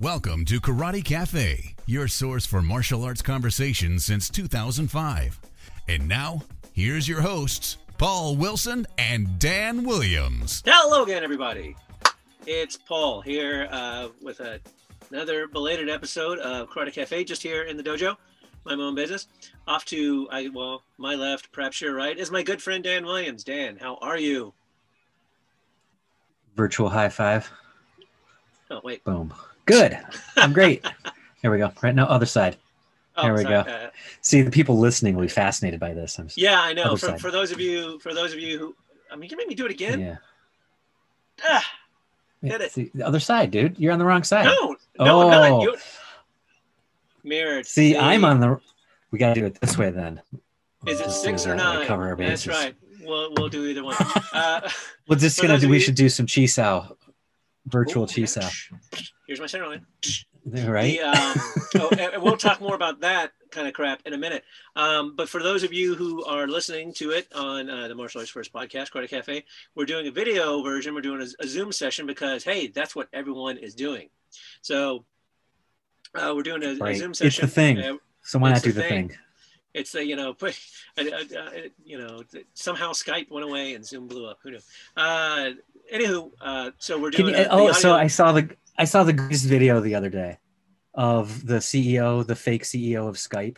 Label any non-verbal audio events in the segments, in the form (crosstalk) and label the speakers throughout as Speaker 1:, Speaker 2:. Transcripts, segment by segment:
Speaker 1: Welcome to Karate Cafe, your source for martial arts conversation since 2005. And now, here's your hosts, Paul Wilson and Dan Williams.
Speaker 2: Hello again, everybody. It's Paul here uh, with a, another belated episode of Karate Cafe, just here in the dojo, my own business. Off to, I well, my left, perhaps your right, is my good friend Dan Williams. Dan, how are you?
Speaker 3: Virtual high five.
Speaker 2: Oh, wait.
Speaker 3: Boom. Good. I'm great. Here we go. Right now, other side.
Speaker 2: Oh,
Speaker 3: There we
Speaker 2: sorry.
Speaker 3: go.
Speaker 2: Uh,
Speaker 3: See, the people listening will be fascinated by this. I'm
Speaker 2: yeah, I know. For, for those of you, for those of you who, I mean, you make me do it again.
Speaker 3: yeah.
Speaker 2: Ah, Hit it.
Speaker 3: See, the other side, dude. You're on the wrong side.
Speaker 2: no, no, I'm not.
Speaker 3: Oh.
Speaker 2: You, mirrored.
Speaker 3: See, I'm on the. We got to do it this way then.
Speaker 2: Is it six or nine?
Speaker 3: Cover our
Speaker 2: That's
Speaker 3: bases.
Speaker 2: right. We'll we'll do either one. (laughs) Uh,
Speaker 3: We're just gonna do. We should do some chisao, virtual
Speaker 2: ooh,
Speaker 3: chisao.
Speaker 2: Here's my center.
Speaker 3: Right?
Speaker 2: The, um, oh, and- and we'll talk more about that kind of crap in a minute. Um, but for those of you who are listening to it on uh, the Martial Arts First podcast, Karate Cafe, we're doing a video version. We're doing a, a Zoom session because hey, that's what everyone is doing. So uh, we're doing a, a
Speaker 3: Right.
Speaker 2: Zoom
Speaker 3: It's
Speaker 2: session.
Speaker 3: the thing.
Speaker 2: Uh,
Speaker 3: so why not do
Speaker 2: the
Speaker 3: the
Speaker 2: thing.
Speaker 3: thing?
Speaker 2: it's a you know, (laughs) put, uh, uh, uh, you know, somehow Skype went away and Zoom blew up. Who knew? Uh, anywho, uh, so we're
Speaker 3: Can
Speaker 2: doing.
Speaker 3: you,
Speaker 2: a,
Speaker 3: oh, so I saw the I saw the greatest video the other day of the CEO, the fake CEO of Skype,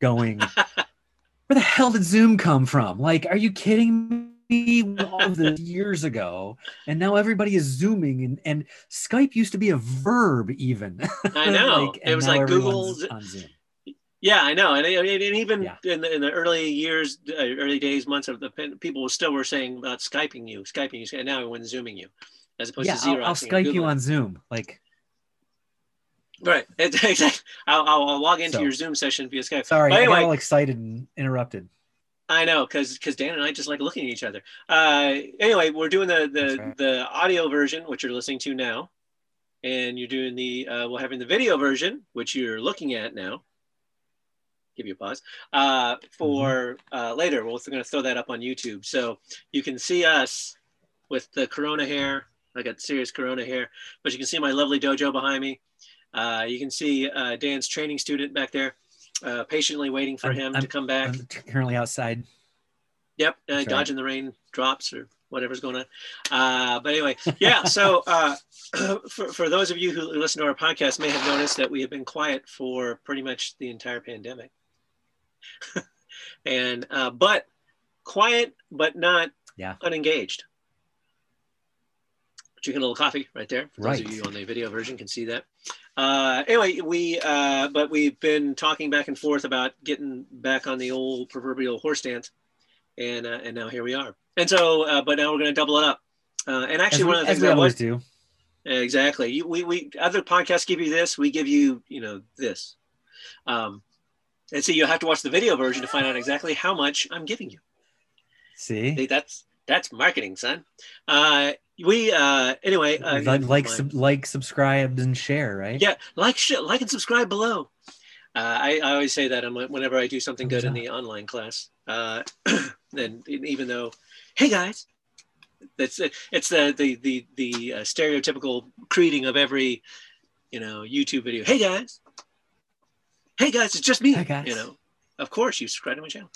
Speaker 3: going, (laughs) "Where the hell did Zoom come from? Like, are you kidding me? All of this (laughs) years ago, and now everybody is zooming, and and Skype used to be a verb even.
Speaker 2: I know. (laughs)
Speaker 3: Like,
Speaker 2: it was like Google's
Speaker 3: on Zoom.
Speaker 2: Yeah, I know, and, and even
Speaker 3: Yeah.
Speaker 2: in the in the early years, uh, early days, months of the people still were saying about skyping you, skyping you, and now everyone's zooming you, as opposed
Speaker 3: Yeah,
Speaker 2: to
Speaker 3: I'll, I'll Skype you on Zoom. Like,
Speaker 2: Right, (laughs) exactly. I'll, I'll, I'll log into
Speaker 3: So-
Speaker 2: your Zoom session via Skype.
Speaker 3: sorry,
Speaker 2: But
Speaker 3: I got all excited and interrupted.
Speaker 2: I know, because because Dan and I just like looking at each other. Uh, anyway, we're doing the the
Speaker 3: right.
Speaker 2: the audio version, which you're listening to now, and you're doing the uh, we're having the video version, which you're looking at now. Give you a pause uh, for uh, later. We're also going to throw that up on YouTube, so you can see us with the Corona hair. I got serious Corona hair, but you can see my lovely dojo behind me. Uh, you can see uh, Dan's training student back there, uh, patiently waiting for
Speaker 3: I'm-
Speaker 2: him
Speaker 3: I'm-
Speaker 2: to come back.
Speaker 3: I'm currently outside.
Speaker 2: Yep, uh, dodging the rain drops or whatever's going on. Uh, but anyway, (laughs) yeah. So uh, (clears throat) for for those of you who listen to our podcast, may have noticed that we have been quiet for pretty much the entire pandemic, (laughs) and uh, but quiet, but not
Speaker 3: Yeah.
Speaker 2: unengaged. Drinking a little coffee right there. For those of you on the video version can see that. Uh, anyway, we uh, but we've been talking back and forth about getting back on the old proverbial horse stance, and uh, and now here we are. And so, uh, but now we're going to double it up. Uh, and actually,
Speaker 3: as
Speaker 2: one of the things
Speaker 3: we always do.
Speaker 2: exactly you, we we other podcasts give you this, we give you you know this. Um, and so you have to watch the video version to find out exactly how much I'm giving you.
Speaker 3: See,
Speaker 2: Hey, that's that's marketing, son. Uh, we uh, anyway. Uh,
Speaker 3: like like, sub, like, subscribe, and share. Right?
Speaker 2: yeah, like shit, like and subscribe below. Uh, I, I always say that whenever I do something good in the online class. Uh, (clears throat) and even though, hey guys, that's. It's the the the the uh, stereotypical greeting of every, you know, YouTube video. Hey guys, hey guys, it's just me.
Speaker 3: Hey, guys.
Speaker 2: You know, of course you subscribe to my channel.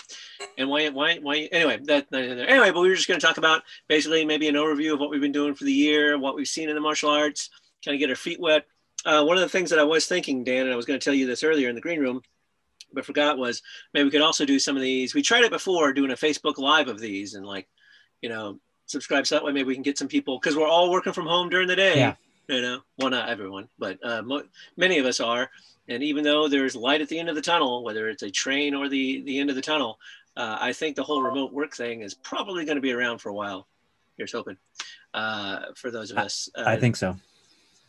Speaker 2: And why why why anyway that anyway, but we were just going to talk about basically maybe an overview of what we've been doing for the year, what we've seen in the martial arts, kind of get our feet wet. Uh, one of the things that I was thinking, Dan, and I was going to tell you this earlier in the green room, but forgot was maybe we could also do some of these. We tried it before doing a Facebook Live of these and like, you know, subscribe so that way maybe we can get some people because we're all working from home during the day.
Speaker 3: Yeah.
Speaker 2: You know, well, not everyone, but uh, mo- many of us are. And even though there's light at the end of the tunnel, whether it's a train or the the end of the tunnel, uh, I think the whole remote work thing is probably going to be around for a while. Here's hoping uh, for those of us. Uh,
Speaker 3: I think so.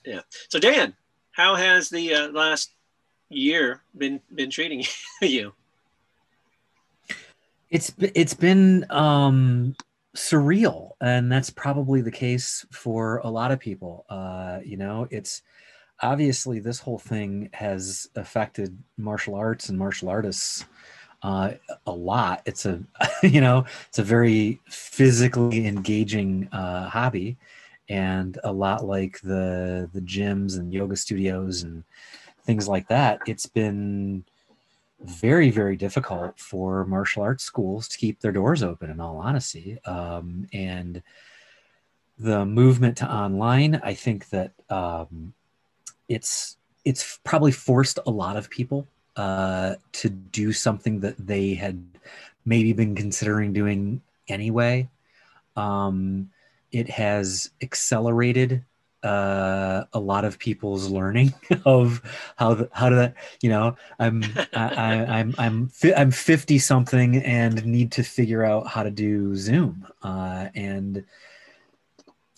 Speaker 3: Yeah.
Speaker 2: So. Dan, how has the uh, last year been been treating (laughs) you?
Speaker 3: It's it's been um, surreal, and that's probably the case for a lot of people. Uh, you know, it's obviously this whole thing has affected martial arts and martial artists uh, a lot. It's a (laughs) you know it's a very physically engaging uh, hobby, and a lot like the the gyms and yoga studios and things like that it's been very very difficult for martial arts schools to keep their doors open in all honesty um, and the movement to online i think that um, it's it's probably forced a lot of people uh, to do something that they had maybe been considering doing anyway. Um, it has accelerated uh, a lot of people's learning (laughs) of how the, how to that you know I'm (laughs) I, I, I'm I'm fi- I'm 50 something and need to figure out how to do Zoom uh, and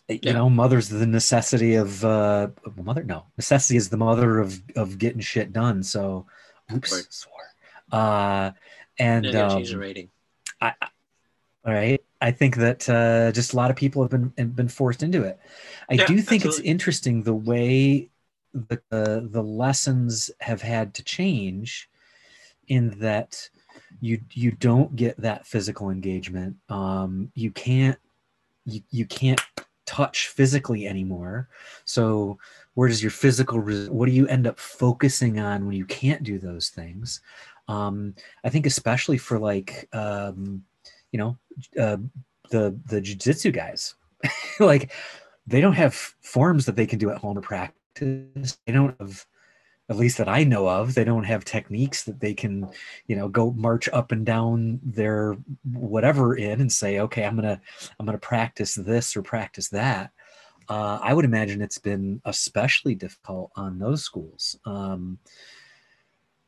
Speaker 3: you
Speaker 2: Yeah.
Speaker 3: know mother's the necessity of uh, mother no necessity is the mother of of getting shit done so oops
Speaker 2: Right.
Speaker 3: swore uh, and
Speaker 2: I the
Speaker 3: um,
Speaker 2: rating.
Speaker 3: all right. I think that uh, just a lot of people have been have been forced into it. I
Speaker 2: Yeah,
Speaker 3: do think it's interesting the way the uh, the lessons have had to change, in that you you don't get that physical engagement. Um, you can't you, you can't touch physically anymore. So where does your physical res- what do you end up focusing on when you can't do those things? Um, I think especially for like um, you know uh, the the jujitsu guys, (laughs) like they don't have forms that they can do at home to practice. They don't have, at least that I know of, they don't have techniques that they can, you know, go march up and down their whatever in and say, okay, I'm gonna I'm gonna practice this or practice that. Uh, I would imagine it's been especially difficult on those schools. Um,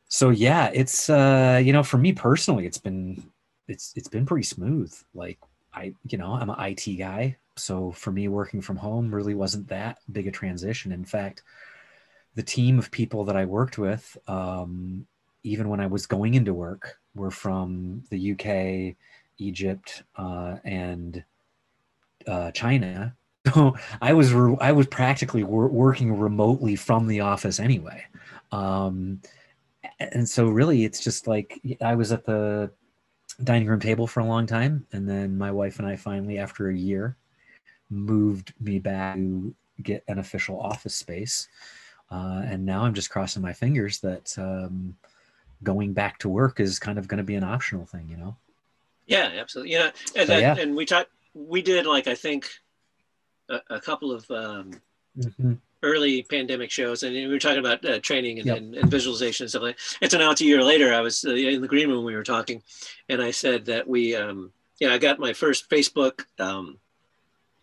Speaker 3: so yeah, it's uh, you know, for me personally, it's been it's it's been pretty smooth. Like I, you know, I'm an IT guy, so for me, working from home really wasn't that big a transition. In fact, the team of people that I worked with, um, even when I was going into work, were from the UK, Egypt, uh, and uh, China. (laughs) So I was re- I was practically wor- working remotely from the office anyway. Um, and so really it's just like i was at the dining room table for a long time and then my wife and i finally after a year moved me back to get an official office space uh, and now i'm just crossing my fingers that um, going back to work is kind of going to be an optional thing you know
Speaker 2: Yeah, absolutely. Yeah, and,
Speaker 3: So,
Speaker 2: that,
Speaker 3: yeah.
Speaker 2: and we talked. We did like I think a, a couple of um, early pandemic shows, and we were talking about uh, training and,
Speaker 3: Yep.
Speaker 2: and, and visualization and stuff like. And so now it's a year later. I was uh, in the green room. We were talking, and I said that we, um, yeah, I got my first Facebook um,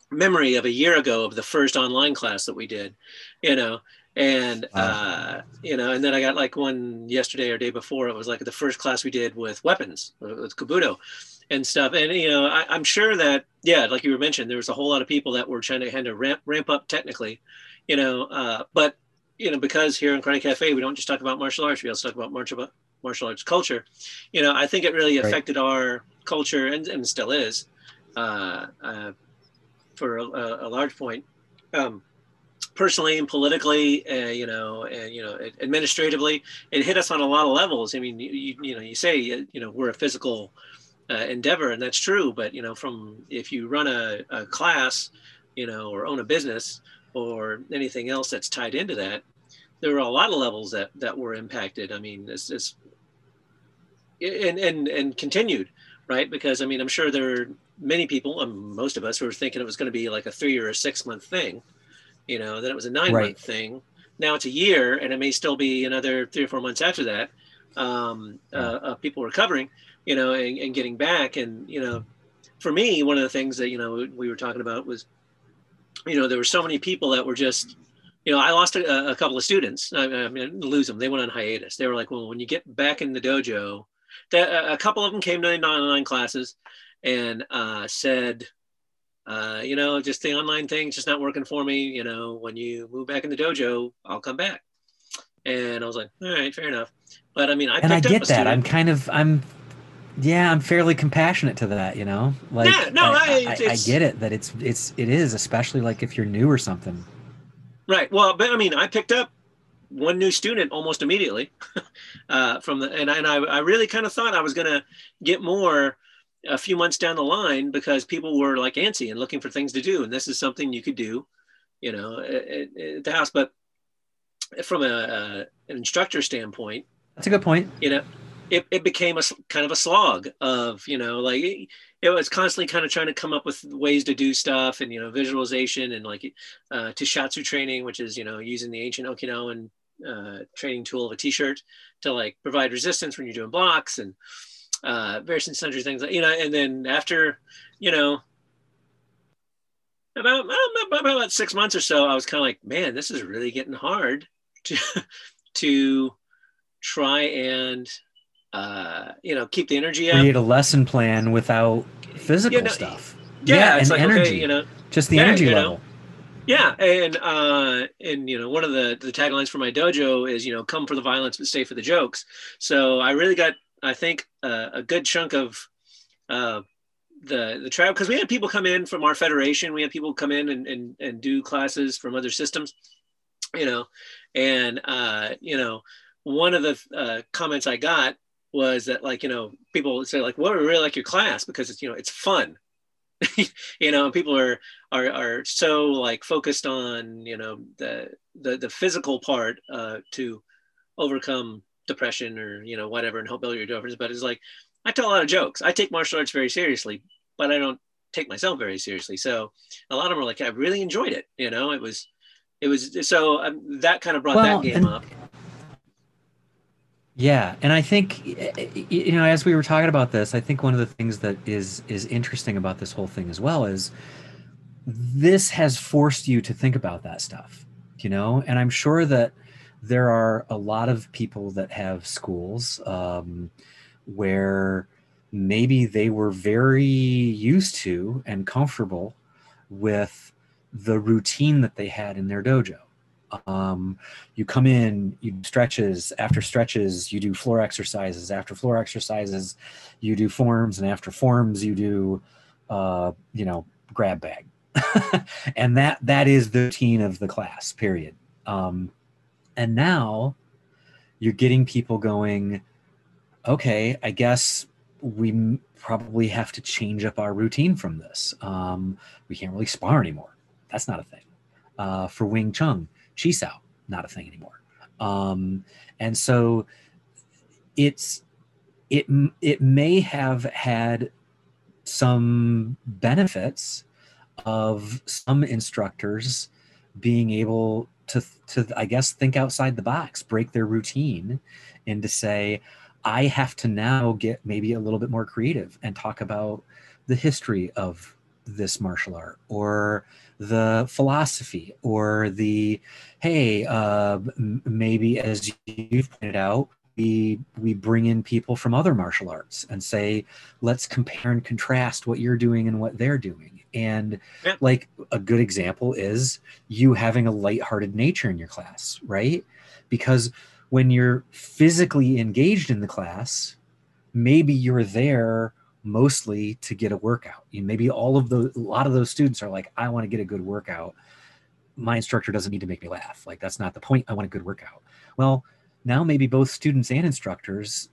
Speaker 2: memory of a year ago of the first online class that we did, you know, and uh, you know, and then I got like one yesterday or day before. It was like the first class we did with weapons with with kobudo and stuff. And you know, I, I'm sure that yeah, like you were mentioned, there was a whole lot of people that were trying to kind of ramp ramp up technically, you know. Uh, but you know, because here in Karate Cafe, we don't just talk about martial arts; we also talk about martial martial arts culture. You know, I think it really
Speaker 3: Right.
Speaker 2: affected our culture, and, and still is, uh, uh, for a, a large point. Um, personally and politically, uh, you know, and you know, administratively, it hit us on a lot of levels. I mean, you, you, know, you say, you know, we're a physical uh, endeavor, and that's true. But you know, from if you run a, a class, you know, or own a business or anything else that's tied into that, there were a lot of levels that that were impacted. I mean, it's, it's and and and continued, right? Because I mean, I'm sure there are many people, um, most of us, who were thinking it was going to be like a three or a six month thing. You know, then it was a nine
Speaker 3: Right.
Speaker 2: month thing. Now it's a year, and it may still be another three or four months after that. Um, uh, of people recovering, you know, and, and getting back, and you know, for me, one of the things that you know we were talking about was, you know, there were so many people that were just, you know, I lost a, a couple of students. I, I mean, I lose them; they went on hiatus. They were like, well, when you get back in the dojo, that a- couple of them came to the online classes and uh, said, uh, you know, just the online thing's just not working for me. You know, when you move back in the dojo, I'll come back. And I was like, all right, fair enough. But I mean, I
Speaker 3: and i get
Speaker 2: a
Speaker 3: that i'm kind of i'm yeah i'm fairly compassionate to that you know like
Speaker 2: Yeah, no, I-
Speaker 3: I, I, I get it that it's it's it is especially like if you're new or something
Speaker 2: Right. Well, but I mean, I picked up one new student almost immediately (laughs) uh, from the, and I, and I, I really kind of thought I was going to get more a few months down the line because people were like antsy and looking for things to do, and this is something you could do, you know, at, at the house. But from a, a an instructor standpoint,
Speaker 3: That's a good point.
Speaker 2: you know, it, it became a kind of a slog of, you know, like it, it was constantly kind of trying to come up with ways to do stuff and, you know, visualization and like uh, Tishatsu training, which is, you know, using the ancient Okinawan uh, training tool of a t-shirt to like provide resistance when you're doing blocks and uh, various and sundry things, you know, and then after, you know, about, about, about six months or so, I was kind of like, man, this is really getting hard (laughs) to, to try and uh, you know keep the energy up.
Speaker 3: Create a lesson plan without physical
Speaker 2: Yeah, no,
Speaker 3: stuff.
Speaker 2: Yeah, it's
Speaker 3: and
Speaker 2: like
Speaker 3: energy.
Speaker 2: okay, you know,
Speaker 3: just the
Speaker 2: yeah,
Speaker 3: energy
Speaker 2: you know.
Speaker 3: level.
Speaker 2: yeah, and uh, and you know, one of the the taglines for my dojo is you know, come for the violence but stay for the jokes. So I really got, I think, uh, a good chunk of uh, the the tribe because we had people come in from our federation. We had people come in and and, and do classes from other systems, you know, and uh, you know, one of the uh, comments I got was that like you know people say like, "Well, we really like your class because it's you know it's fun." (laughs) you know, people are are are so like focused on you know the the the physical part uh, to overcome depression or you know whatever and help build your endorphins. But it's like I tell a lot of jokes. I take martial arts very seriously, but I don't take myself very seriously. So a lot of them are like, I really enjoyed it. You know, it was it was so um, that kind of brought
Speaker 3: Well,
Speaker 2: that game
Speaker 3: and-
Speaker 2: up.
Speaker 3: Yeah, and I think you know, as we were talking about this, I think one of the things that is is interesting about this whole thing as well is this has forced you to think about that stuff, you know, and I'm sure that there are a lot of people that have schools um, where maybe they were very used to and comfortable with the routine that they had in their dojo. Um, you come in, you do stretches. After stretches, you do floor exercises. After floor exercises, you do forms, and after forms, you do, uh, you know, grab bag, (laughs) and that that is the routine of the class. Period. Um, and now you're getting people going. Okay, I guess we probably have to change up our routine from this. Um, we can't really spar anymore. That's not a thing. Uh, for Wing Chun, Chi Sao, not a thing anymore. Um, and so it's it it may have had some benefits of some instructors being able to to I guess think outside the box, break their routine, and to say, I have to now get maybe a little bit more creative and talk about the history of this martial art or the philosophy or the hey uh, maybe as you've pointed out we we bring in people from other martial arts and say let's compare and contrast what you're doing and what they're doing and
Speaker 2: Yeah.
Speaker 3: like a good example is you having a lighthearted nature in your class right because when you're physically engaged in the class maybe you're there mostly to get a workout. You maybe all of those a lot of those students are like, I want to get a good workout. My instructor doesn't need to make me laugh. Like that's not the point. I want a good workout. Well, now maybe both students and instructors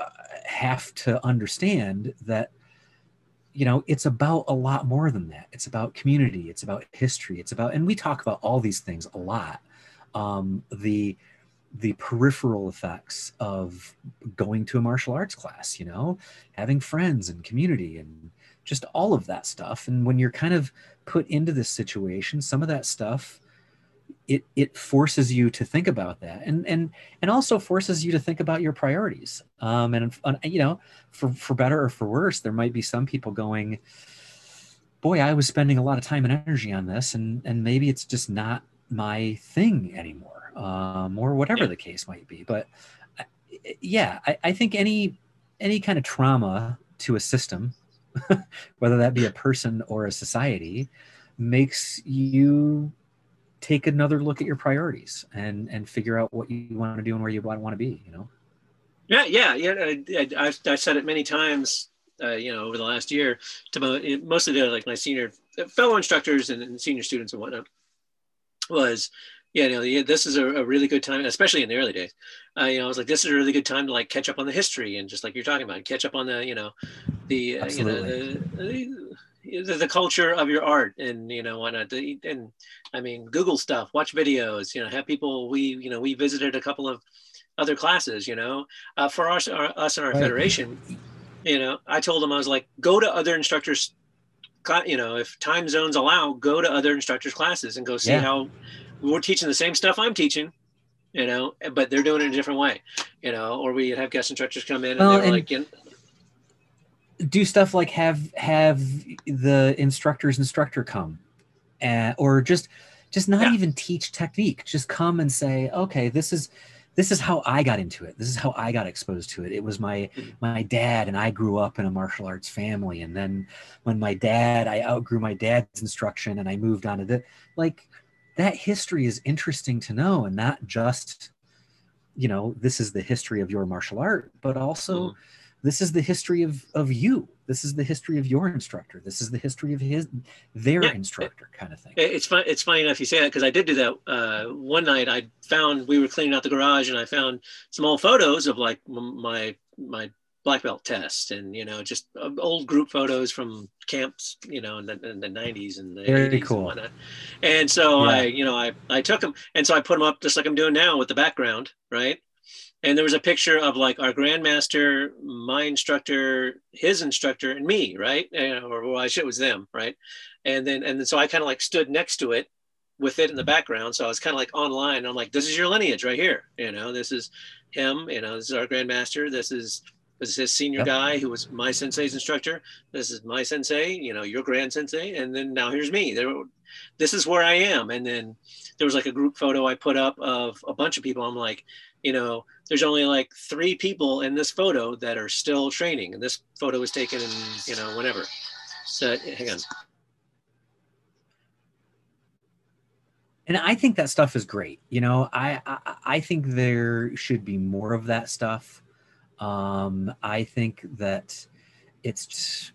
Speaker 3: uh, have to understand that you know it's about a lot more than that. It's about community. It's about history. It's about and we talk about all these things a lot. Um, the the peripheral effects of going to a martial arts class you know having friends and community and just all of that stuff. And when you're kind of put into this situation some of that stuff it it forces you to think about that and and and also forces you to think about your priorities. Um and uh, you know for for better or for worse there might be some people going boy i was spending a lot of time and energy on this and and maybe it's just not my thing anymore um or whatever the case might be. But uh, yeah I, I think any any kind of trauma to a system (laughs) whether that be a person or a society makes you take another look at your priorities and and figure out what you want to do and where you want to be you know
Speaker 2: Yeah, yeah, yeah. I, I, I've, I've said it many times, uh, you know, over the last year to mo- mostly to like my senior fellow instructors and, and senior students and whatnot. Was yeah, you know, this is a, a, really good time, especially in the early days. Uh, you know, I was like, this is a really good time to like catch up on the history and just like you're talking about, catch up on the, you know, the, uh, you know, the, the, the, culture of your art and you know whatnot. And I mean, Google stuff, watch videos. You know, have people. We, you know, we visited a couple of other classes. You know, uh, for us, our, us and our right. federation. You know, I told them I was like, go to other instructors you know, if time zones allow, go to other instructors' classes and go see yeah. how we're teaching the same stuff I'm teaching, you know, but they're doing it a different way, you know, or we have guest instructors come in and well, they're like, you know,
Speaker 3: do stuff like have have the instructor's instructor come and, or just just not yeah. even teach technique just come and say okay this is this is how i got into it this is how i got exposed to it it was my mm-hmm. my dad and i grew up in a martial arts family and then when my dad i outgrew my dad's instruction and i moved on to the like that history is interesting to know and not just you know this is the history of your martial art but also mm. This is the history of of you this is the history of your instructor this is the history of his their yeah. instructor kind of thing
Speaker 2: it's fun it's funny enough you say that because i did do that uh, one night i found we were cleaning out the garage and i found some old photos of like my my black belt test and you know just uh, old group photos from camps you know in the, in the 90s and the
Speaker 3: Very 80s cool.
Speaker 2: and and so yeah. i you know i i took them and so i put them up just like i'm doing now with the background right and there was a picture of like our grandmaster my instructor his instructor and me right and, or well, i should it was them right and then and then so i kind of like stood next to it with it in the background so i was kind of like online i'm like this is your lineage right here you know this is him you know this is our grandmaster this is this is his senior yep. guy who was my sensei's instructor. This is my sensei, you know, your grand sensei. And then now here's me. There, this is where I am. And then there was like a group photo I put up of a bunch of people. I'm like, you know, there's only like three people in this photo that are still training. And this photo was taken in, you know, whenever. So hang on.
Speaker 3: and I think that stuff is great. You know, I, I, I think there should be more of that stuff. Um, I think that it's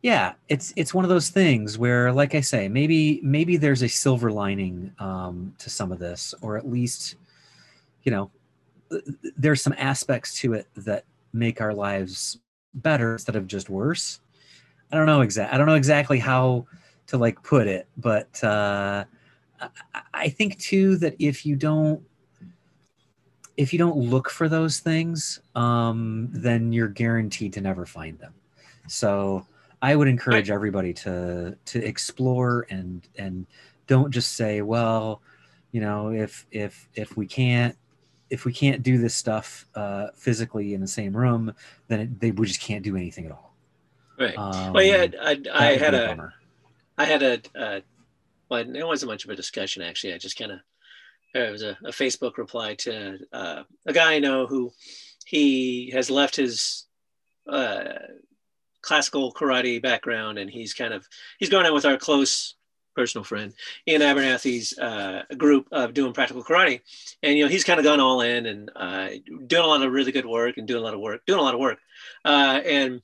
Speaker 3: yeah, it's it's one of those things where, like I say, maybe maybe there's a silver lining um, to some of this, or at least, you know, there's some aspects to it that make our lives better instead of just worse. I don't know exact. I don't know exactly how to like put it, but uh, I, I think too that if you don't if you don't look for those things, um, then you're guaranteed to never find them. So I would encourage everybody to to explore and and don't just say, well, you know, if if if we can't if we can't do this stuff uh, physically in the same room, then it, they we just can't do anything at all.
Speaker 2: Right. Um, well, yeah, I, I had a. I had a, uh, well, it wasn't much of a discussion actually. I just kind of it was a, a Facebook reply to uh, a guy I know who he has left his uh, classical karate background and he's kind of he's going out with our close personal friend Iain Abernethy's uh, group of doing practical karate, and you know he's kind of gone all in and uh, doing a lot of really good work and doing a lot of work, doing a lot of work, uh, and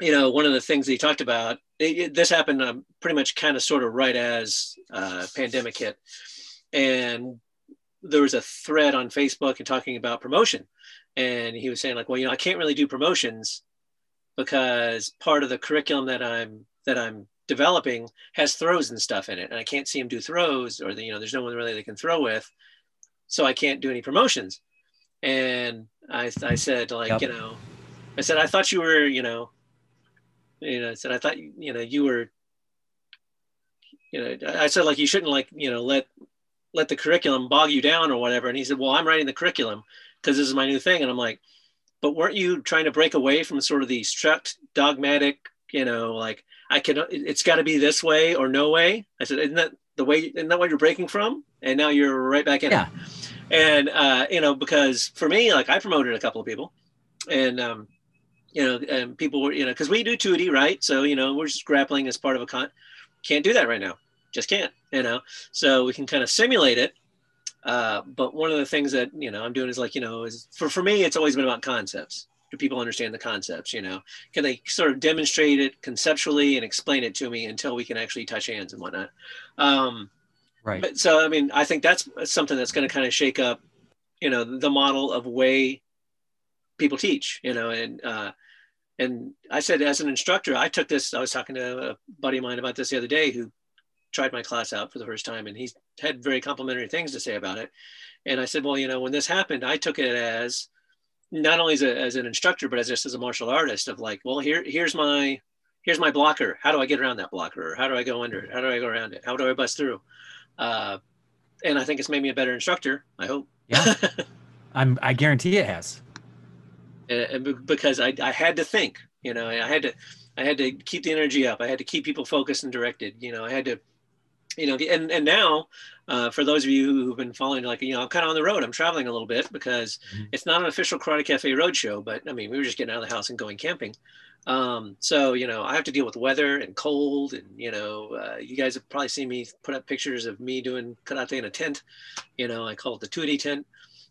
Speaker 2: you know one of the things that he talked about it, it, this happened um, pretty much kind of sort of right as uh, pandemic hit. And there was a thread on Facebook and talking about promotion. And he was saying like, well, you know, I can't really do promotions because part of the curriculum that I'm that I'm developing has throws and stuff in it, and I can't see him do throws, or the, you know, there's no one really they can throw with, so I can't do any promotions. And I, I said like, yep. you know, I said I thought you were, you know, you know, I said I thought you know you were, you know, I said like you shouldn't like you know let let the curriculum bog you down or whatever. And he said, well, I'm writing the curriculum because this is my new thing. And I'm like, but weren't you trying to break away from sort of the strict dogmatic, you know, like I can, it's got to be this way or no way. I said, isn't that the way, isn't that what you're breaking from? And now you're right back in
Speaker 3: yeah.
Speaker 2: it. And, uh, you know, because for me, like I promoted a couple of people and, um, you know, and people were, you know, cause we do 2D, right? So, you know, we're just grappling as part of a con, can't do that right now just can't, you know. So we can kind of simulate it. Uh, but one of the things that you know I'm doing is like you know is for for me it's always been about concepts. Do people understand the concepts? You know, can they sort of demonstrate it conceptually and explain it to me until we can actually touch hands and whatnot? Um,
Speaker 3: Right.
Speaker 2: But so I mean, I think that's something that's going to kind of shake up, you know, the model of way people teach. You know, and uh, and I said as an instructor, I took this. I was talking to a buddy of mine about this the other day who tried my class out for the first time, and he had very complimentary things to say about it. And I said, well, you know, when this happened, I took it as not only as, a, as an instructor, but as just as a martial artist of like, well, here here's my here's my blocker. How do I get around that blocker? Or how do I go under it? How do I go around it? How do I bust through? Uh, and I think it's made me a better instructor. I hope.
Speaker 3: Yeah, (laughs) I'm. I guarantee it has.
Speaker 2: And because I, I had to think, you know, I had to, I had to keep the energy up. I had to keep people focused and directed. You know, I had to, you know, and and now, uh, for those of you who've been following, like, you know, I'm kind of on the road. I'm traveling a little bit because mm-hmm. it's not an official Karate Cafe roadshow, but I mean, we were just getting out of the house and going camping. Um, so you know, I have to deal with weather and cold, and you know, uh, you guys have probably seen me put up pictures of me doing karate in a tent. You know, I call it the 2D tent,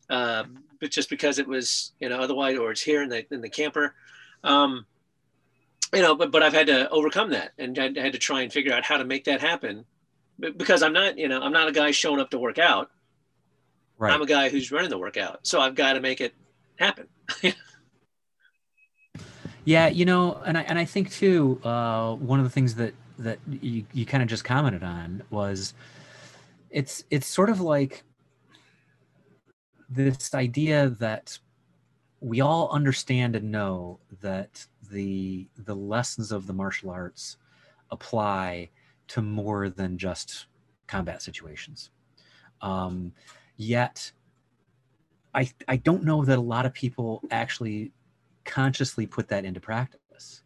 Speaker 2: uh, but just because it was, you know, otherwise, or it's here in the in the camper. Um, you know, but but I've had to overcome that, and I had to try and figure out how to make that happen, because I'm not, you know, I'm not a guy showing up to work out. Right. I'm a guy who's running the workout, so I've got to make it happen. (laughs)
Speaker 3: Yeah, you know, and I and I think too, uh, one of the things that that you, you kind of just commented on was it's it's sort of like this idea that we all understand and know that the the lessons of the martial arts apply to more than just combat situations. Um, yet, I I don't know that a lot of people actually consciously put that into practice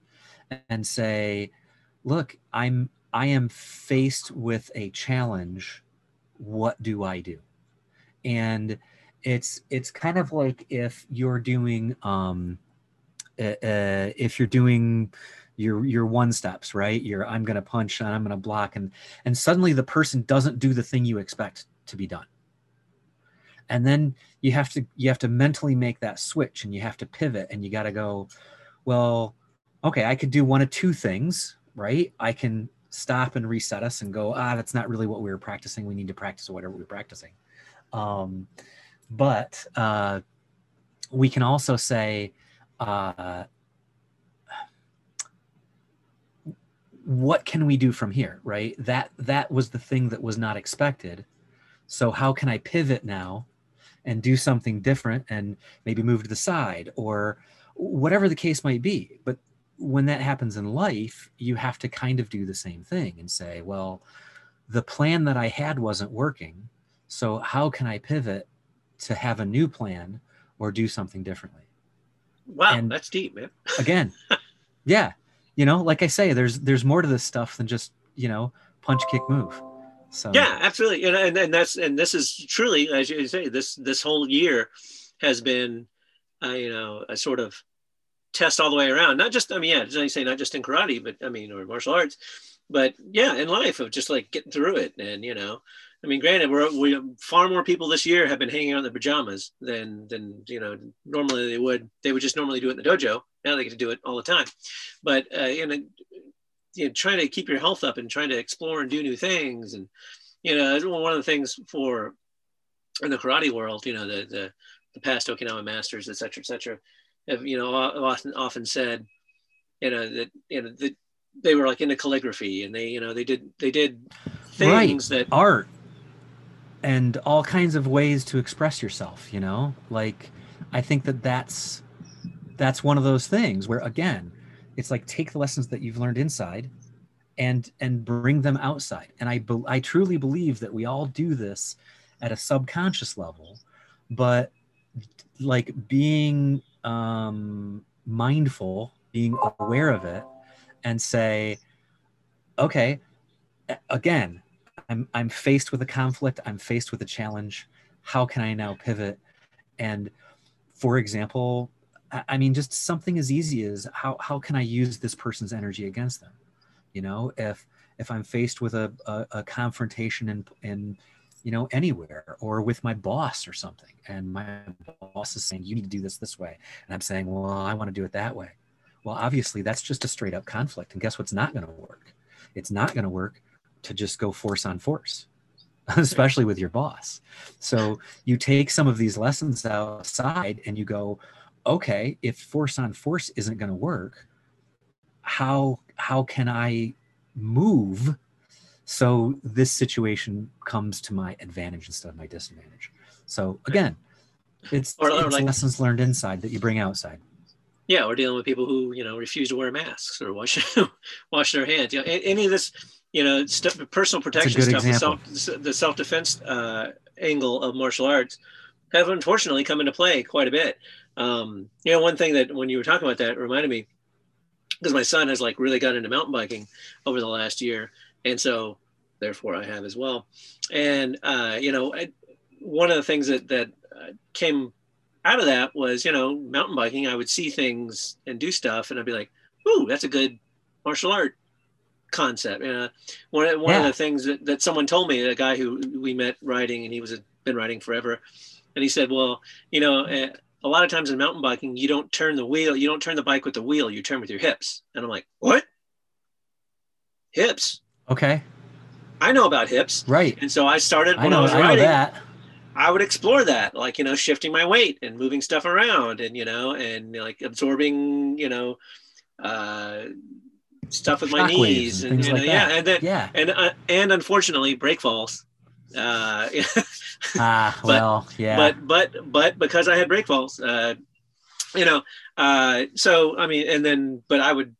Speaker 3: and say look i'm i am faced with a challenge what do i do and it's it's kind of like if you're doing um uh, uh, if you're doing your your one steps right? You're i'm going to punch and i'm going to block and and suddenly the person doesn't do the thing you expect to be done. And then you have to you have to mentally make that switch and you have to pivot and you got to go well okay i could do one of two things right? I can stop and reset us and go ah that's not really what we were practicing. We need to practice whatever we're practicing um, but uh, we can also say uh, what can we do from here right that that was the thing that was not expected so how can i pivot now and do something different and maybe move to the side or whatever the case might be. But when that happens in life, you have to kind of do the same thing and say, well, the plan that I had wasn't working. So how can I pivot to have a new plan or do something differently?
Speaker 2: Wow, and that's deep, man.
Speaker 3: again, (laughs) yeah. You know, like I say, there's there's more to this stuff than just, you know, punch kick move. So
Speaker 2: yeah, absolutely, and, and and that's and this is truly, as you say, this this whole year has been, uh, you know, a sort of test all the way around. Not just, I mean, yeah, as I say, not just in karate, but I mean, or martial arts, but yeah, in life of just like getting through it, and you know, I mean, granted, we're we far more people this year have been hanging out in the pajamas than than you know normally they would. They would just normally do it in the dojo. Now they get to do it all the time, but uh, you know, you know, trying to keep your health up and trying to explore and do new things. And, you know, one of the things for in the karate world, you know, the, the, the past Okinawa masters, et cetera, et cetera, have, you know, often, often said, you know, that, you know, that they were like into calligraphy and they, you know, they did, they did things right. that
Speaker 3: art and all kinds of ways to express yourself, you know, like, I think that that's, that's one of those things where again, it's like take the lessons that you've learned inside and and bring them outside. And i be, i truly believe that we all do this at a subconscious level but like being um mindful being aware of it and say okay again i'm i'm faced with a conflict. I'm faced with a challenge. How can i now pivot? And for example I mean, just something as easy as how how can I use this person's energy against them? You know, if if I'm faced with a, a, a confrontation in in you know anywhere or with my boss or something, and my boss is saying you need to do this this way, and I'm saying, well, I want to do it that way. Well, obviously, that's just a straight up conflict, and guess what's not going to work? It's not going to work to just go force on force. (laughs) especially with your boss. So you take some of these lessons outside and you go, okay, if force on force isn't going to work, how how can I move so this situation comes to my advantage instead of my disadvantage? So again, it's,
Speaker 2: Or- or
Speaker 3: it's
Speaker 2: like-
Speaker 3: lessons learned inside that you bring outside.
Speaker 2: Yeah, we're dealing with people who you know refuse to wear masks or wash (laughs) wash their hands. You know, any of this, you know, stuff, personal protection stuff, the self the self defense uh, angle of martial arts have unfortunately come into play quite a bit. Um, you know, one thing that when you were talking about that reminded me because my son has like really got into mountain biking over the last year, and so therefore I have as well. And uh, you know, I, one of the things that that uh, came out of that was, you know, mountain biking. I would see things and do stuff, and I'd be like, "Ooh, that's a good martial art concept." You know, one of- one of the things that, that someone told me, a guy who we met riding, and he was been riding forever, and he said, "Well, you know." Uh, a lot of times in mountain biking, you don't turn the wheel, you don't turn the bike with the wheel, you turn with your hips. And I'm like, what? Hips?
Speaker 3: Okay,
Speaker 2: I know about hips.
Speaker 3: right.
Speaker 2: And so I started
Speaker 3: I
Speaker 2: when I,
Speaker 3: know,
Speaker 2: was
Speaker 3: I know
Speaker 2: riding.
Speaker 3: that.
Speaker 2: I would explore that, like you know, shifting my weight and moving stuff around, and you know, and like absorbing, you know, uh, stuff with my knees,
Speaker 3: and
Speaker 2: and,
Speaker 3: things
Speaker 2: you know,
Speaker 3: like
Speaker 2: yeah, and then
Speaker 3: Yeah.
Speaker 2: and uh, and unfortunately, break falls. Uh, (laughs)
Speaker 3: Ah, (laughs)
Speaker 2: But-
Speaker 3: well, yeah.
Speaker 2: but but but because I had break falls, uh, you know, uh, so I mean, and then but I would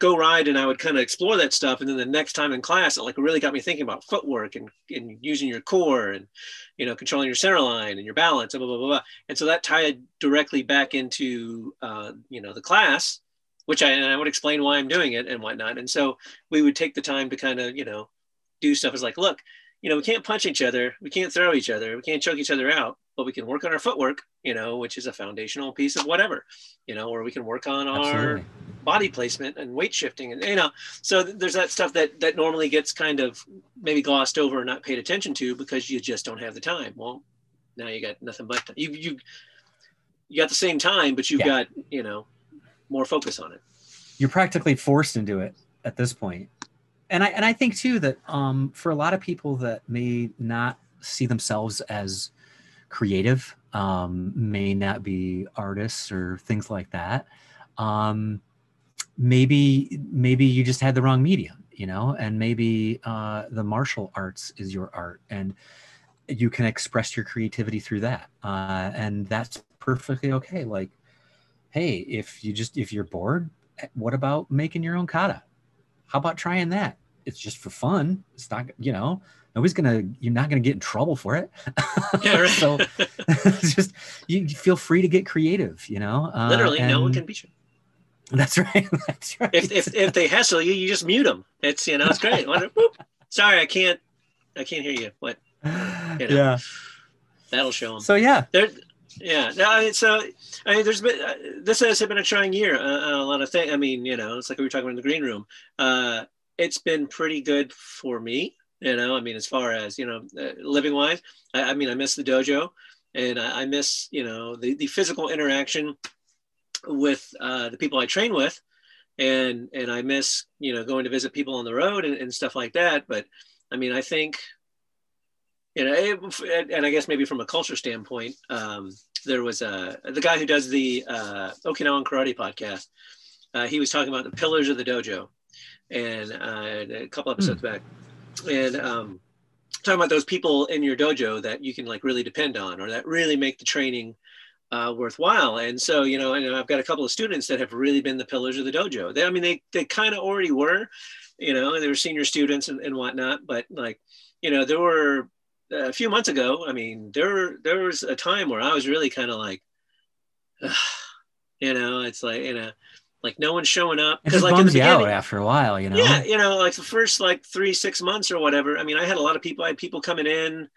Speaker 2: go ride and I would kind of explore that stuff, and then the next time in class, it like really got me thinking about footwork and, and using your core and you know controlling your center line and your balance, and blah blah blah. blah. And so that tied directly back into uh, you know the class, which I and I would explain why I'm doing it and whatnot. And so we would take the time to kind of you know do stuff as like, look, you know, we can't punch each other, we can't throw each other, we can't choke each other out, but we can work on our footwork, you know, which is a foundational piece of whatever, you know, or we can work on our
Speaker 3: Absolutely.
Speaker 2: body placement and weight shifting and you know so th- there's that stuff that that normally gets kind of maybe glossed over and not paid attention to because you just don't have the time well now you got nothing but you you you got the same time but you've
Speaker 3: Yeah.
Speaker 2: got you know more focus on it
Speaker 3: you're practically forced into it at this point and i and i think too that um for a lot of people that may not see themselves as creative um may not be artists or things like that um maybe maybe you just had the wrong medium you know and maybe uh the martial arts is your art and you can express your creativity through that uh and that's perfectly okay like hey if you just if you're bored what about making your own kata? How about trying that? It's just for fun. It's not, you know, nobody's gonna, you're not gonna get in trouble for it. (laughs)
Speaker 2: Yeah, (laughs) right.
Speaker 3: so (laughs) it's just, you you feel free to get creative, you know? Uh,
Speaker 2: literally no one can beat you
Speaker 3: That's right. That's right.
Speaker 2: if, if if they hassle you you just mute them it's you know it's great sorry i can't i can't hear you what you know.
Speaker 3: yeah.
Speaker 2: that'll show them
Speaker 3: So yeah,
Speaker 2: there yeah no, I mean, so i mean there's been uh, this has been a trying year uh, a lot of things i mean you know it's like we were talking about in the green room. Uh it's been pretty good for me you know i mean as far as you know uh, living wise I, I mean i miss the dojo and i, I miss you know the, the physical interaction with uh, the people i train with and and i miss you know going to visit people on the road and, and stuff like that. But i mean i think you know, it, and I guess maybe from a culture standpoint, um, there was a the guy who does the uh, Okinawan Karate podcast. Uh, he was talking about the pillars of the dojo, and uh, a couple episodes back, and um, talking about those people in your dojo that you can like really depend on, or that really make the training uh, worthwhile. And so, you know, and I've got a couple of students that have really been the pillars of the dojo. They, I mean, they they kind of already were, you know, they were senior students and, and whatnot, but like, you know, there were a few months ago, I mean, there there was a time where I was really kind of like, you know, it's like you know, like no one's showing up
Speaker 3: it just
Speaker 2: like in the
Speaker 3: you out
Speaker 2: beginning,
Speaker 3: after a while, you know?
Speaker 2: yeah, you know, like the first like three six months or whatever. I mean, I had a lot of people. I had people coming in,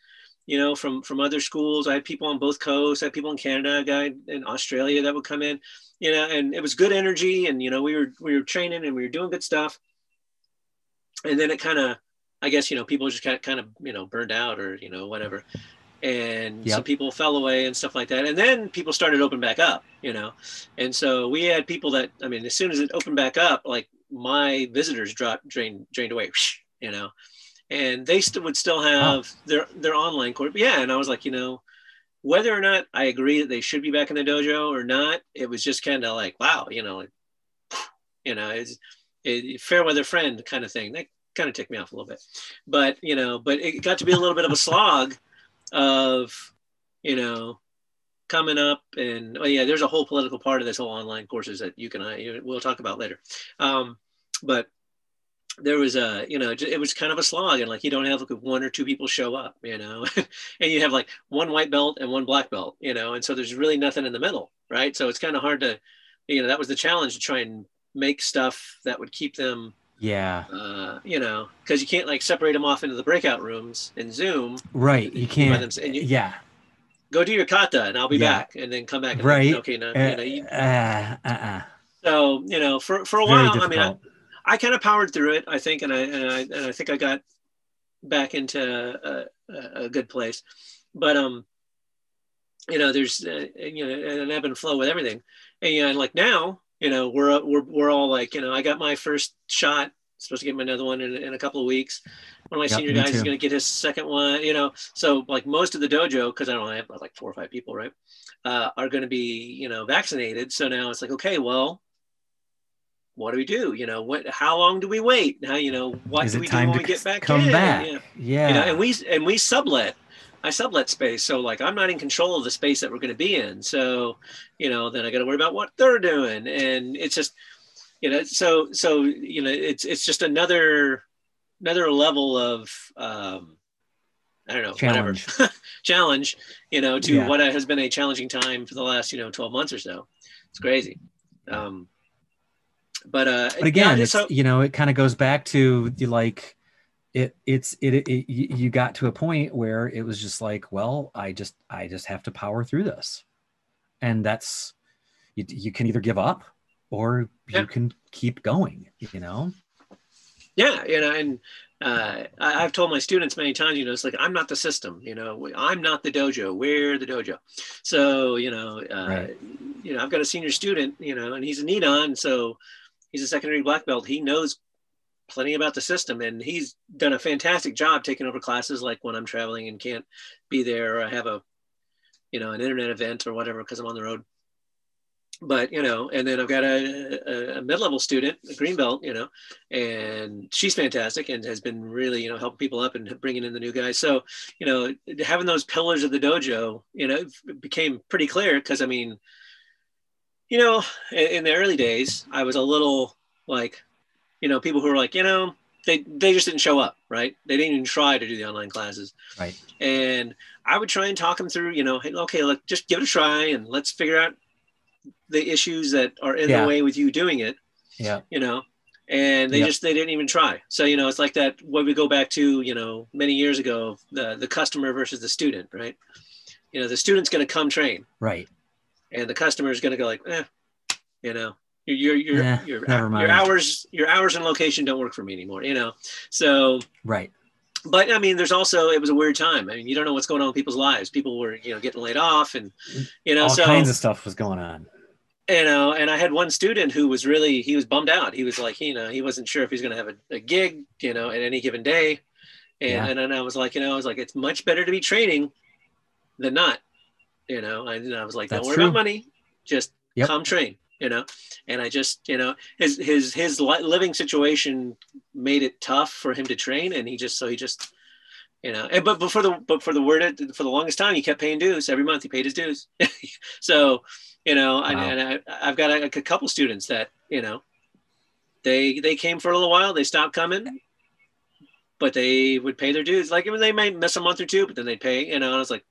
Speaker 2: you know, from from other schools. I had people on both coasts. I had people in Canada, a guy in Australia that would come in, you know, and it was good energy. And you know, we were we were training and we were doing good stuff. And then it kind of I guess you know people just got kind of you know burned out or you know whatever, and
Speaker 3: Yep.
Speaker 2: some people fell away and stuff like that. And then people started open back up, you know, and so we had people that I mean, as soon as it opened back up, like my visitors dropped drained drained away, (laughs) you know, and they st- would still have their their online course. Yeah, and I was like, you know, whether or not I agree that they should be back in the dojo or not, it was just kind of like, wow, you know, like, (sighs) you know, it's it, fair weather friend kind of thing. That kind of ticked me off a little bit, but you know, but it got to be a little bit of a slog of, you know, coming up and oh yeah, there's a whole political part of this whole online courses that you can I we'll talk about later, um, but there was a you know it was kind of a slog and like you don't have like one or two people show up you know (laughs) and you have like one white belt and one black belt you know and so there's really nothing in the middle right? So it's kind of hard to you know that was the challenge to try and make stuff that would keep them
Speaker 3: yeah.
Speaker 2: Uh, you know because you can't like separate them off into the breakout rooms in zoom.
Speaker 3: Right you can't
Speaker 2: you,
Speaker 3: yeah.
Speaker 2: Go do your kata and i'll be yeah. back and then come back and
Speaker 3: right.
Speaker 2: okay now
Speaker 3: uh,
Speaker 2: you know you,
Speaker 3: uh, uh,
Speaker 2: so you know for for a
Speaker 3: Very
Speaker 2: while
Speaker 3: difficult.
Speaker 2: i mean I, I kind of powered through it i think and i and i, and I think i got back into a, a, a good place. But um you know there's uh, you know an ebb and flow with everything. And you know, like now you know we're we're we're all like you know I got my first shot supposed to get my another one in, in a couple of weeks. One of my
Speaker 3: Yep,
Speaker 2: senior guys is going to get his second one you know. So like most of the dojo because I don't have like four or five people right uh, are going to be you know vaccinated. So now it's like okay well what do we do? You know what how long do we wait? Now, you know what
Speaker 3: is
Speaker 2: do we do when
Speaker 3: to
Speaker 2: we get back
Speaker 3: come
Speaker 2: in?
Speaker 3: back?
Speaker 2: Yeah.
Speaker 3: Yeah,
Speaker 2: you know and we and we sublet i sublet space. So like i'm not in control of the space that we're going to be in. So you know then i got to worry about what they're doing. And it's just you know so so you know it's it's just another another level of um i don't know
Speaker 3: Challenge.
Speaker 2: whatever. (laughs) Challenge. You know to
Speaker 3: Yeah.
Speaker 2: what has been a challenging time for the last you know 12 months or so. It's crazy. Um but uh
Speaker 3: but again
Speaker 2: yeah,
Speaker 3: it's
Speaker 2: so
Speaker 3: you know it kind of goes back to the like it it's it, it, it you got to a point where it was just like well i just i just have to power through this and that's you, you can either give up or
Speaker 2: Yeah.
Speaker 3: you can keep going you know
Speaker 2: Yeah, you know, and uh, I, I've told my students many times, you know, it's like I'm not the system, you know, I'm not the dojo. We're the dojo. So, you know, uh,
Speaker 3: Right.
Speaker 2: you know, I've got a senior student, you know, and he's a Nidan, so he's a secondary black belt. He knows plenty about the system, and he's done a fantastic job taking over classes. Like when I'm traveling and can't be there, or I have a, you know, an internet event or whatever because I'm on the road but you know, and then I've got a, a, a mid-level student, a green belt, you know, and she's fantastic and has been really, you know, helping people up and bringing in the new guys. So, you know, having those pillars of the dojo, you know, became pretty clear because I mean, you know, in, in the early days, I was a little like, you know, people who were like, you know, they they just didn't show up, right? They didn't even try to do the online classes
Speaker 3: right
Speaker 2: and I would try and talk them through, you know, hey, okay, let just give it a try and let's figure out the issues that are in
Speaker 3: Yeah.
Speaker 2: the way with you doing it,
Speaker 3: yeah
Speaker 2: you know. And they
Speaker 3: Yep.
Speaker 2: just they didn't even try. So you know, it's like that when we go back to you know many years ago, the the customer versus the student, right? You know, the student's going to come train,
Speaker 3: right
Speaker 2: and the customer is going to go like, eh, you know, your your your
Speaker 3: Eh,
Speaker 2: your, your hours your hours and location don't work for me anymore, you know. So
Speaker 3: right
Speaker 2: but I mean, there's also it was a weird time. I mean, you don't know what's going on in people's lives. People were, you know, getting laid off, and you know,
Speaker 3: all
Speaker 2: so
Speaker 3: kinds of stuff was going on
Speaker 2: you know, and I had one student who was really he was bummed out. He was like, you know, he wasn't sure if he's going to have a, a gig, you know, at any given day, and
Speaker 3: Yeah.
Speaker 2: and then I was like, you know, I was like, it's much better to be training than not, you know. And I was like,
Speaker 3: That's
Speaker 2: don't worry
Speaker 3: true.
Speaker 2: about money, just
Speaker 3: Yep.
Speaker 2: come train, you know. And I just, you know, his his his living situation made it tough for him to train, and he just so he just you know and, but, but for the but for the word for the longest time he kept paying dues every month he paid his dues (laughs) so you know
Speaker 3: Wow.
Speaker 2: and, and I, i've got a, a couple students that you know they they came for a little while they stopped coming but they would pay their dues like I they might miss a month or two but then they'd pay you know and i was like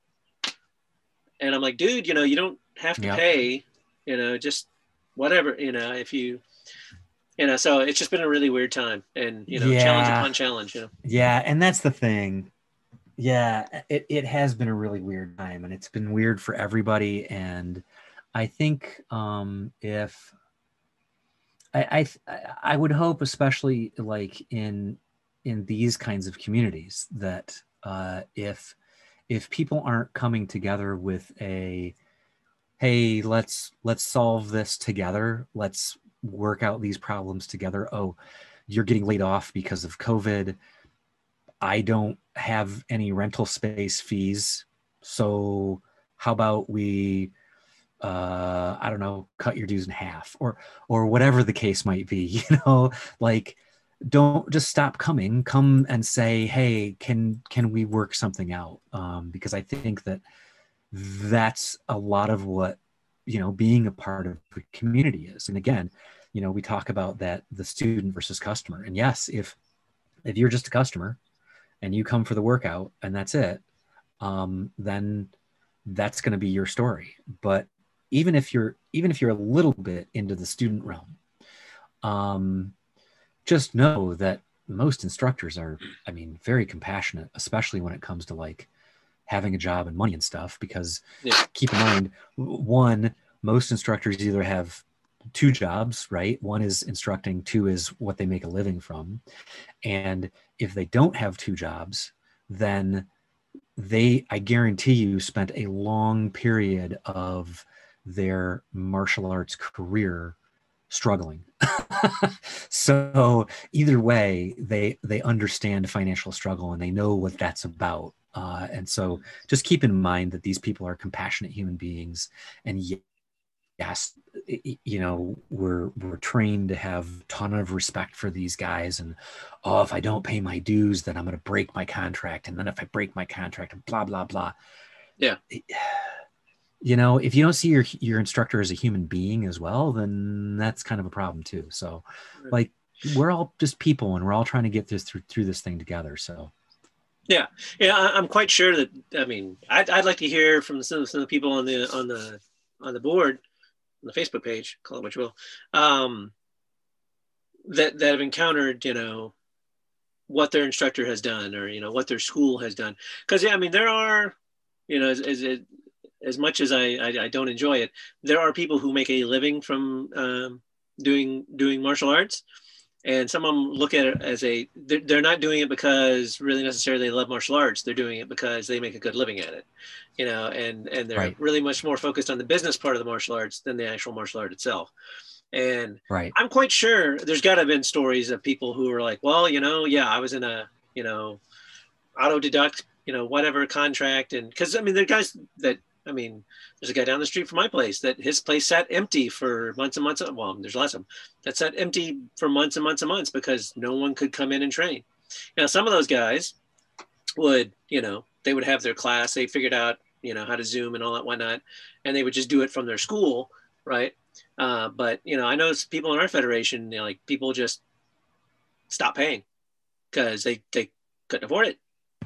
Speaker 2: and i'm like dude you know you don't have to
Speaker 3: Yeah.
Speaker 2: pay you know just whatever you know if you you know so it's just been a really weird time and you know challenge upon challenge you know
Speaker 3: Yeah, and that's the thing. Yeah, it, it has been a really weird time and it's been weird for everybody. And I think um if I I I would hope, especially like in in these kinds of communities, that uh if if people aren't coming together with a hey, let's let's solve this together, let's work out these problems together. Oh, you're getting laid off because of COVID. I don't have any rental space fees. So how about we uh I don't know, cut your dues in half or or whatever the case might be, (laughs) you know, like don't just stop coming come and say hey can can we work something out um, because i think that that's a lot of what you know being a part of the community is. And again you know we talk about that the student versus customer. And yes if if you're just a customer and you come for the workout and that's it um, then that's going to be your story. But even if you're even if you're a little bit into the student realm um, just know that most instructors are i mean very compassionate especially when it comes to like having a job and money and stuff because yeah. keep in mind one most instructors either have two jobs right? One is instructing two is what they make a living from. And if they don't have two jobs then they i guarantee you spent a long period of their martial arts career struggling. (laughs) So either way they they understand financial struggle and they know what that's about uh, and so just keep in mind that these people are compassionate human beings. And yes you know we're we're trained to have a ton of respect for these guys. And oh if i don't pay my dues then i'm going to break my contract. And then if i break my contract and blah blah blah.
Speaker 2: Yeah.
Speaker 3: You know if you don't see your your instructor as a human being as well then that's kind of a problem too. So right. like we're all just people and we're all trying to get this through through this thing together. So
Speaker 2: yeah. Yeah I, am quite sure that i mean I'd, I'd like to hear from some, some of the people on the on the on the board on the facebook page call it what you will um that that have encountered you know what their instructor has done or you know what their school has done. Because yeah i mean there are you know as, as as much as I, I, I, don't enjoy it, there are people who make a living from um, doing doing martial arts, and some of them look at it as a they're, they're, not doing it because really necessarily they love martial arts. They're doing it because they make a good living at it, you know, and and they're right. really much more focused on the business part of the martial arts than the actual martial art itself. And
Speaker 3: right.
Speaker 2: I'm quite sure there's got to have been stories of people who are like, well, you know, yeah, I was in a you know auto deduct you know whatever contract and because i mean there are guys that I mean, there's a guy down the street from my place that his place sat empty for months and months. Well, there's lots of them that sat empty for months and months and months because no one could come in and train. Now, some of those guys would, you know, they would have their class. They figured out, you know, how to Zoom and all that whatnot, and they would just do it from their school, right? Uh, but you know, I know people in our federation, you know, like people just stop paying because they they couldn't afford it.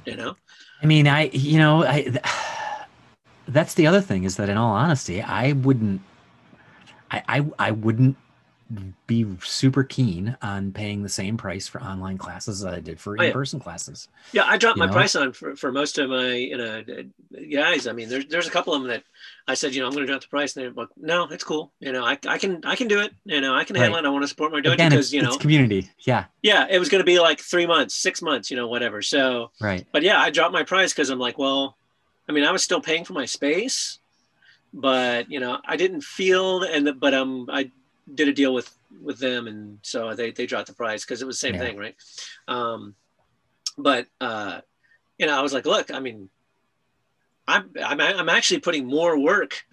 Speaker 2: You know.
Speaker 3: I mean, I you know I that's the other thing is that in all honesty, I wouldn't, I, I, I wouldn't be super keen on paying the same price for online classes that I did for oh, in-person yeah. classes.
Speaker 2: Yeah, I dropped you my know? price on for, for most of my you know uh, guys. I mean, there's there's a couple of them that I said, you know, I'm going to drop the price, and they're like, no, it's cool. You know, I, I can I can do it. You know, I can handle right. it. I want to support my dojo because you know
Speaker 3: community. Yeah.
Speaker 2: Yeah, it was going to be like three months, six months, you know, whatever. So
Speaker 3: right.
Speaker 2: But yeah, I dropped my price because I'm like, well, I mean, I was still paying for my space, but you know, I didn't feel and the, but um, I did a deal with with them, and so they they dropped the price because it was the same yeah. thing, right? Um, but uh, you know, I was like, look, I mean, I'm I'm I'm actually putting more work,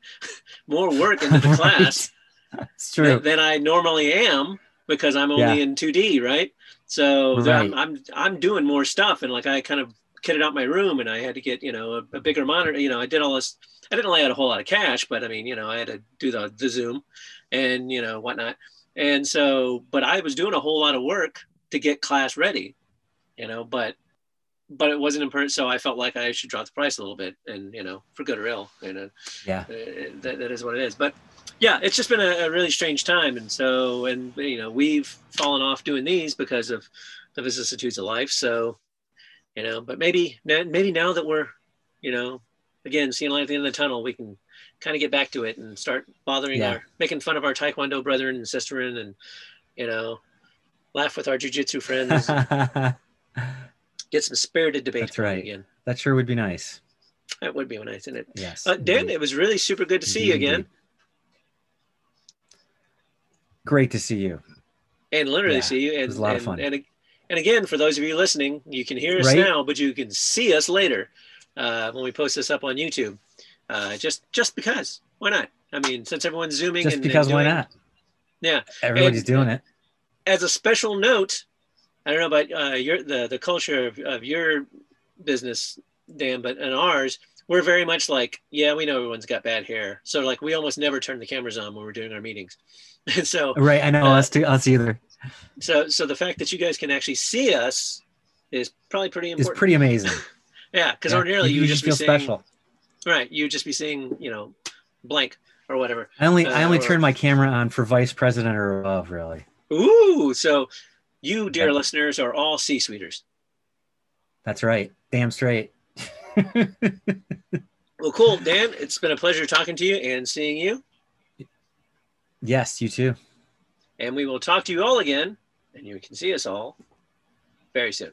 Speaker 2: (laughs) more work into the (laughs) class.
Speaker 3: That's true.
Speaker 2: Than, than, I normally am because I'm only yeah. in 2D, right? So right. I'm, I'm I'm doing more stuff, and like I kind of kitted out my room and I had to get, you know, a, a, bigger monitor. You know, I did all this. I didn't lay out a whole lot of cash, but I mean, you know, I had to do the, the Zoom and, you know, whatnot. And so, but I was doing a whole lot of work to get class ready, you know, but, but it wasn't in person. So I felt like I should drop the price a little bit and, you know, for good or ill, you know,
Speaker 3: yeah,
Speaker 2: uh, that, that is what it is. But yeah, it's just been a, a really strange time. And so, and, you know, we've fallen off doing these because of the vicissitudes of life. So, you know but maybe maybe now that we're you know again seeing light at the end of the tunnel we can kind of get back to it and start bothering yeah. our making fun of our taekwondo brethren and sisterin and you know laugh with our jiu-jitsu friends. (laughs) Get some spirited debate
Speaker 3: that's right.
Speaker 2: again.
Speaker 3: That sure would be nice.
Speaker 2: That would be nice isn't it?
Speaker 3: Yes
Speaker 2: uh, dan it was really super good to see you again.
Speaker 3: Great to see you.
Speaker 2: And literally yeah, see you and,
Speaker 3: it was a lot
Speaker 2: and,
Speaker 3: of fun.
Speaker 2: and, And again, for those of you listening, you can hear us
Speaker 3: Right.
Speaker 2: now, but you can see us later uh, when we post this up on YouTube. Uh, just just because, why not? I mean, since everyone's zooming,
Speaker 3: Just
Speaker 2: and,
Speaker 3: because
Speaker 2: and
Speaker 3: why not?
Speaker 2: Yeah.
Speaker 3: Everybody's
Speaker 2: And-
Speaker 3: doing it.
Speaker 2: As a special note, I don't know about uh, your the the culture of, of your business, Dan, but in ours, we're very much like, yeah, we know everyone's got bad hair, so like we almost never turn the cameras on when we're doing our meetings, (laughs) and so
Speaker 3: Right. I know
Speaker 2: Uh,
Speaker 3: us too. Us either.
Speaker 2: So so the fact that you guys can actually see us is probably pretty important.
Speaker 3: It's pretty amazing. (laughs)
Speaker 2: yeah, because
Speaker 3: Yeah.
Speaker 2: ordinarily you,
Speaker 3: you
Speaker 2: would
Speaker 3: just
Speaker 2: just
Speaker 3: feel
Speaker 2: be seeing,
Speaker 3: special.
Speaker 2: right? You just be seeing, you know, blank or whatever.
Speaker 3: I only I
Speaker 2: uh,
Speaker 3: only
Speaker 2: or-
Speaker 3: turn my camera on for vice president or above, really.
Speaker 2: Ooh, so you, dear
Speaker 3: Yeah.
Speaker 2: listeners, are all C-suiters.
Speaker 3: That's right. Damn straight. (laughs)
Speaker 2: Well, cool, Dan. It's been a pleasure talking to you and seeing you.
Speaker 3: yes, you too.
Speaker 2: And we will talk to you all again, and you can see us all very soon.